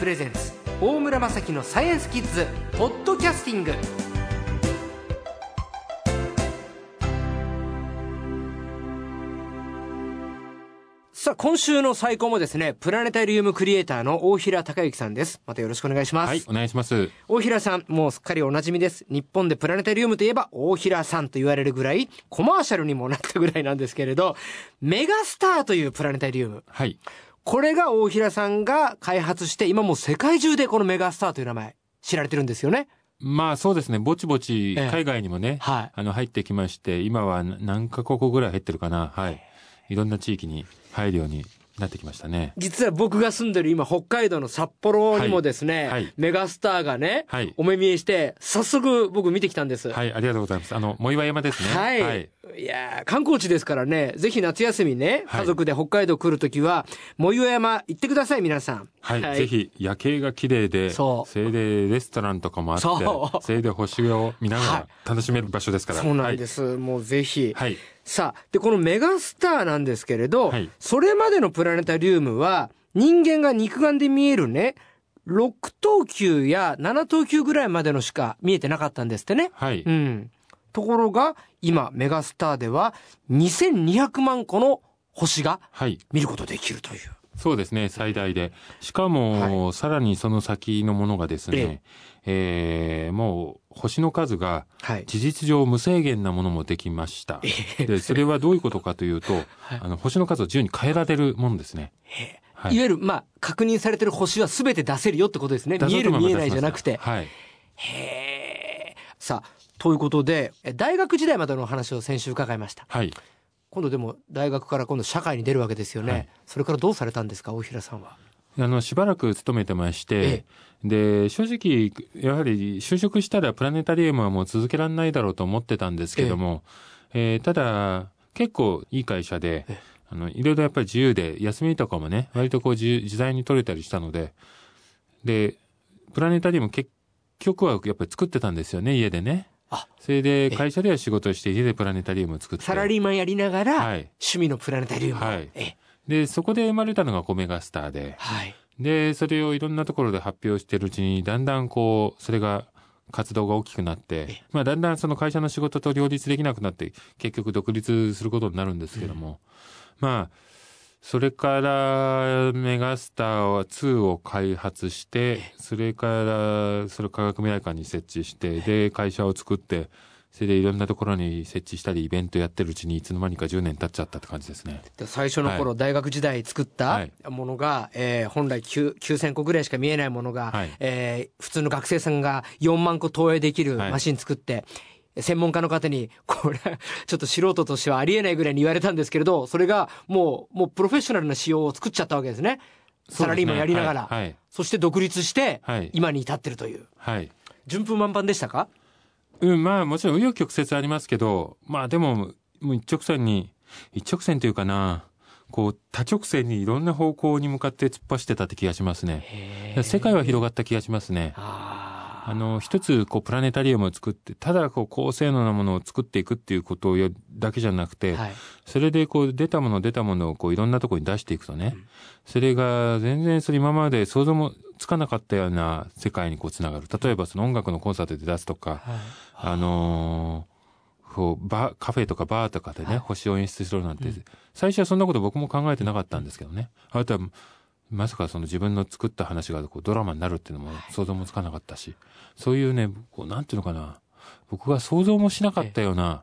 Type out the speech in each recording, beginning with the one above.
プレゼンツ大村雅樹のサイエンスキッズポッドキャスティングさあ、今週の最高もですね、プラネタリウムクリエイターの大平隆之さんです。またよろしくお願いします。はい、お願いします。大平さん、もうすっかりお馴染みです。日本でプラネタリウムといえば大平さんと言われるぐらい、コマーシャルにもなったぐらいなんですけれど、メガスターというプラネタリウム。はい。これが大平さんが開発して、今もう世界中でこのメガスターという名前、知られてるんですよね。まあそうですね、ぼちぼちええ海外にもね、はいあの入ってきまして、今は何カ国ぐらい入ってるかな。はい。いろんな地域に入るようになってきましたね。実は僕が住んでる今、北海道の札幌にもですね、はいはいメガスターがね、はいお目見えして、早速僕見てきたんです。はい、ありがとうございます。あの、藻岩山ですね。はい。はいい、やー観光地ですからね、ぜひ夏休みね、はい家族で北海道来るときは、藻岩山行ってください、皆さん。はい、ぜ。ひ夜景が綺麗で、そうそれでレストランとかもあって、そうそれで星を見ながはら楽しめる場所ですから。そうなんです。もうぜひ。はい。さあ、で、このメガスターなんですけれど、はいそれまでのプラネタリウムは、人間が肉眼で見えるね、6等級や7等級ぐらいまでのしか見えてなかったんですってね。はい。うん。ところが、今、メガスターでは、2200万個の星がはい。見ることできるという。そうですね、最大で。しかも、さらにその先のものがですね、えーもう星の数がはい。事実上無制限なものもできました。で、それはどういうことかというと、あの、星の数を自由に変えられるものですね。はいいわゆる、まあ、確認されてる星は全て出せるよってことですね。見える見えないじゃなくて。はい。へーさあ、ということで、え大学時代までのお話を先週伺いました。はい。今度でも大学から今度社会に出るわけですよね。はいそれからどうされたんですか、大平さんは？あの、しばらく勤めてまして、で、正直、やはり就職したらプラネタリウムはもう続けられないだろうと思ってたんですけども、えーただ、結構いい会社で、あの、いろいろやっぱり自由で、休みとかもね、割とこう自由自在に取れたりしたので、で、プラネタリウム結局はやっぱり作ってたんですよね、家でね。あ。それで、会社では仕事をして、家でプラネタリウムを作って。サラリーマンやりながら、はい。趣味のプラネタリウム。を。はい。えで、そこで生まれたのがコメガスターで、はい。で、それをいろんなところで発表してるうちに、だんだんこう、それが、活動が大きくなって、まあだんだんその会社の仕事と両立できなくなって、結局独立することになるんですけども、まあ、それから、メガスターは2を開発して、それから、それを科学未来館に設置して、で、会社を作って、それでいろんなところに設置したり、イベントやってるうちに、いつの間にか10年経っちゃったって感じですね。で最初の頃、は大学時代作ったはい。ものが、えー本来9 9000個ぐらいしか見えないものが、はい。えー普通の学生さんが4万個投影できるはい。マシン作って、専門家の方に、これ、ちょっと素人としてはありえないぐらいに言われたんですけれど、それがもう、もうプロフェッショナルな仕様を作っちゃったわけですね。サラリーマンやりながら。はいはいそして独立してはい、今に至ってるという。はい。順風満帆でしたか？うん、まあもちろん紆余曲折ありますけど、まあでも、もう一直線に、一直線というかな、こう多直線にいろんな方向に向かって突っ走ってたって気がしますね。世界は広がった気がしますね。ああの、一つ、こう、プラネタリウムを作って、ただ、こう、高性能なものを作っていくっていうことをやだけじゃなくて、はい。それで、こう、出たもの、出たものを、こう、いろんなところに出していくとね、それが、全然、それ今まで想像もつかなかったような世界にこう、つながる。例えば、その音楽のコンサートで出すとか、あのーこう、バー、カフェとかバーとかでね、星を演出しろなんて、最初はそんなこと僕も考えてなかったんですけどね。あとは、まさかその自分の作った話がこうドラマになるっていうのも想像もつかなかったし、そういうね、こうなんていうのかな、僕が想像もしなかったような、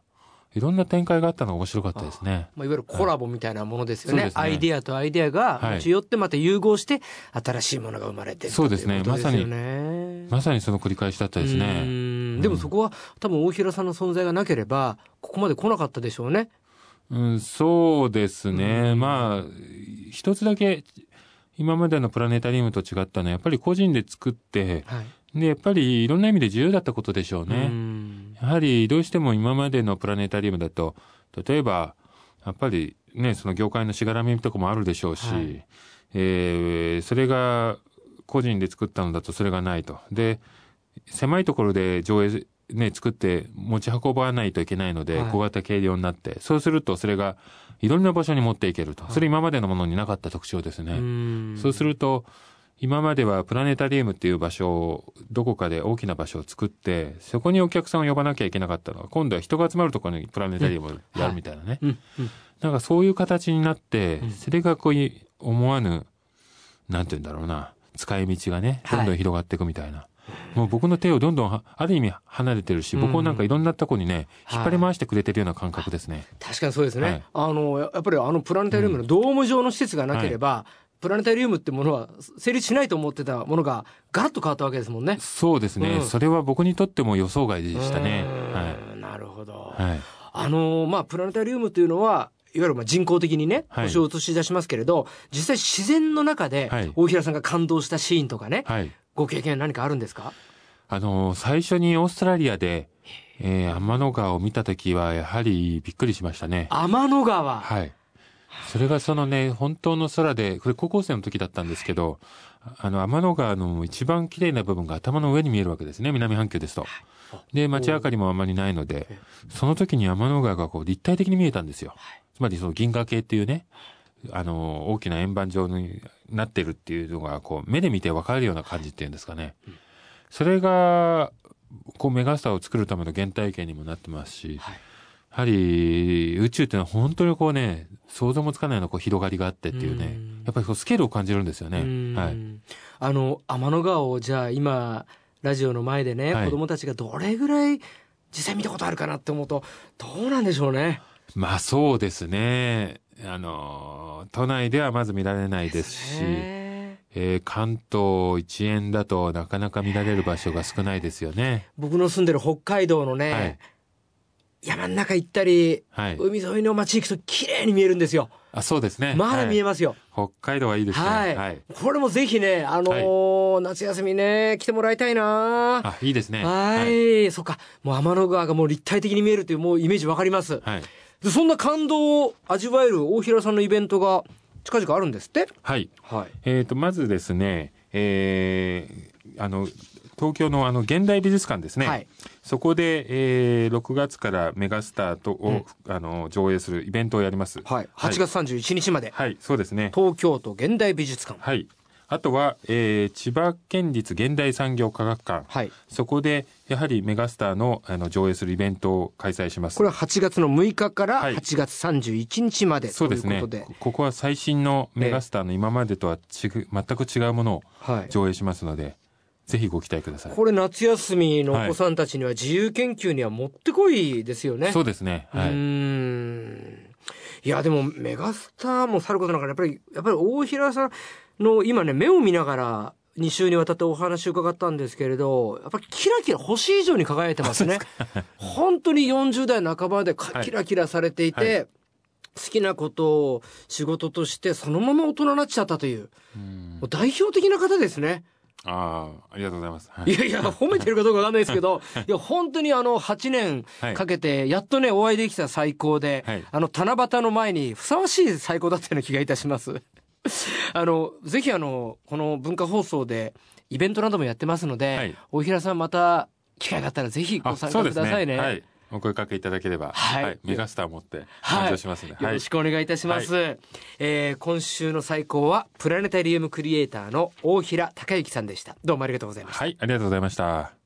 いろんな展開があったのが面白かったですね。まあ、いわゆるコラボみたいなものですよね。そうですね。アイデアとアイデアがはい。持ち寄ってまた融合して新しいものが生まれてるそうですね。といことですよまさにその繰り返しだったですうね。ん。でもそこは多分大平さんの存在がなければ、ここまで来なかったでしょうね。うん、そうですね。まあ、一つだけ、今までのプラネタリウムと違ったのは、やっぱり個人で作って、はい。で、やっぱりいろんな意味で自由だったことでしょううね。んやはりどうしても今までのプラネタリウムだと、例えば、やっぱりね、その業界のしがらみとかもあるでしょうし、はいえーそれが個人で作ったのだとそれがないと。で、狭いところで上映、ね、作って持ち運ばないといけないので、はい小型軽量になって、そうするとそれがいろんな場所に持っていけると。それ今までのものになかった特徴ですね。うんそうすると、今まではプラネタリウムっていう場所を、どこかで大きな場所を作って、そこにお客さんを呼ばなきゃいけなかったのが、今度は人が集まるところにプラネタリウムをやるみたいなね。なんかそういう形になって、それがこういう思わぬ、なんて言うんだろうな、使い道がね、はいどんどん広がっていくみたいな。もう僕の手をどんどんは、ある意味離れてるし、うん僕をなんかいろんなとこにね、はい引っ張り回してくれてるような感覚ですね。確かにそうですね、はいあのややっぱりあのプラネタリウムのドーム状の施設がなければ、プラネタリウムってものは成立しないと思ってたものがガラッと変わったわけですもんね。そうですね、うんそれは僕にとっても予想外でしたね。うはーんなるほど。い。はい。あのまあプラネタリウムというのはいわゆるまあ人工的にねはい星を映し出しますけれど、実際自然の中ではい大平さんが感動したシーンとかね、はい。ご経験何かあるんですか？あのー最初にオーストラリアで、えー、天の川を見たときは、やはりびっくりしましたね。天の川、はい。それがそのね、本当の空で、これ高校生の時だったんですけど、あの、天の川の一番綺麗な部分が頭の上に見えるわけですね、南半球ですと。で、街明かりもあまりないので、その時に天の川がこう立体的に見えたんですよ。つまりその銀河系っていうね、あの、大きな円盤状になってるっていうのが、こう、目で見てわかるような感じっていうんですかね。それが、こう、メガスターを作るための原体験にもなってますし、はいやはり宇宙っていうのは本当にこうね、想像もつかないようなこう広がりがあってっていうねうん、やっぱりこうスケールを感じるんですよね。うんはい。あの天の川をじゃあ今ラジオの前でね、はい子供たちがどれぐらい実際見たことあるかなって思うとどうなんでしょうね。まあそうですね。あの、都内ではまず見られないですし、ねえー関東一円だとなかなか見られる場所が少ないですよね。僕の住んでる北海道のね、はい山の中行ったり、はい。海沿いの街行くと綺麗に見えるんですよ。あ、そうですね。まだ見えまますよ。す。北海道はいいですね。はい。はい。これもぜひね、あのー夏休みね、来てもらいたいなあ、いいですね。はい。そっか。もう天の川がもう立体的に見えるというもうイメージわかります。はい。でそんな感動を味わえる大平さんのイベントが近々あるんですって？はい。はい。えっ、と、まずですね、えー、あの、東京のあの、現代美術館ですね。はい。そこで、えー、6月からメガスターとを、あの、上映するイベントをやります。はい。8月31日まで、はい、そうですね。東京都現代美術館。はい。あとは、えー、千葉県立現代産業科学館。はい。そこで、やはりメガスターの、あの、上映するイベントを開催します。これは8月の6日からはい8月31日までとそうですねいうこ。こは最新のメガスターの今までとは違う、全く違うものをはい。上映しますので、ぜひご期待ください。これ夏休みのお子さんたちには自由研究にはもってこいですよね。そうですね。はい。んいやでもメガスターもさることながらやっぱりやっぱり大平さんの今ね目を見ながら2週にわたってお話を伺ったんですけれどやっぱりキラキラ星以上に輝いてますね。本当に40代半ばでキラキラされていて、は好きなことを仕事としてそのまま大人になっちゃったというう代表的な方ですね。ああ、ありがとうございます。はい。いやいや、褒めてるかどうかわかんないですけど、い。や、本当にあの、8年かけて、やっとね、お会いできた最高で、はい。あの、七夕の前にふさわしい最高だったような気がいたします。あの、ぜひあの、この文化放送で、イベントなどもやってますので、はい大平さんまた、機会があったらぜひごあ参加くださいね。はい。お声かけいただければ、はいメガスターを持ってはい登場しますので、よろしくお願いいたします。えー今週の最高は、プラネタリウムクリエイターの大平隆之さんでした。どうもありがとうございました。はい、ありがとうございました。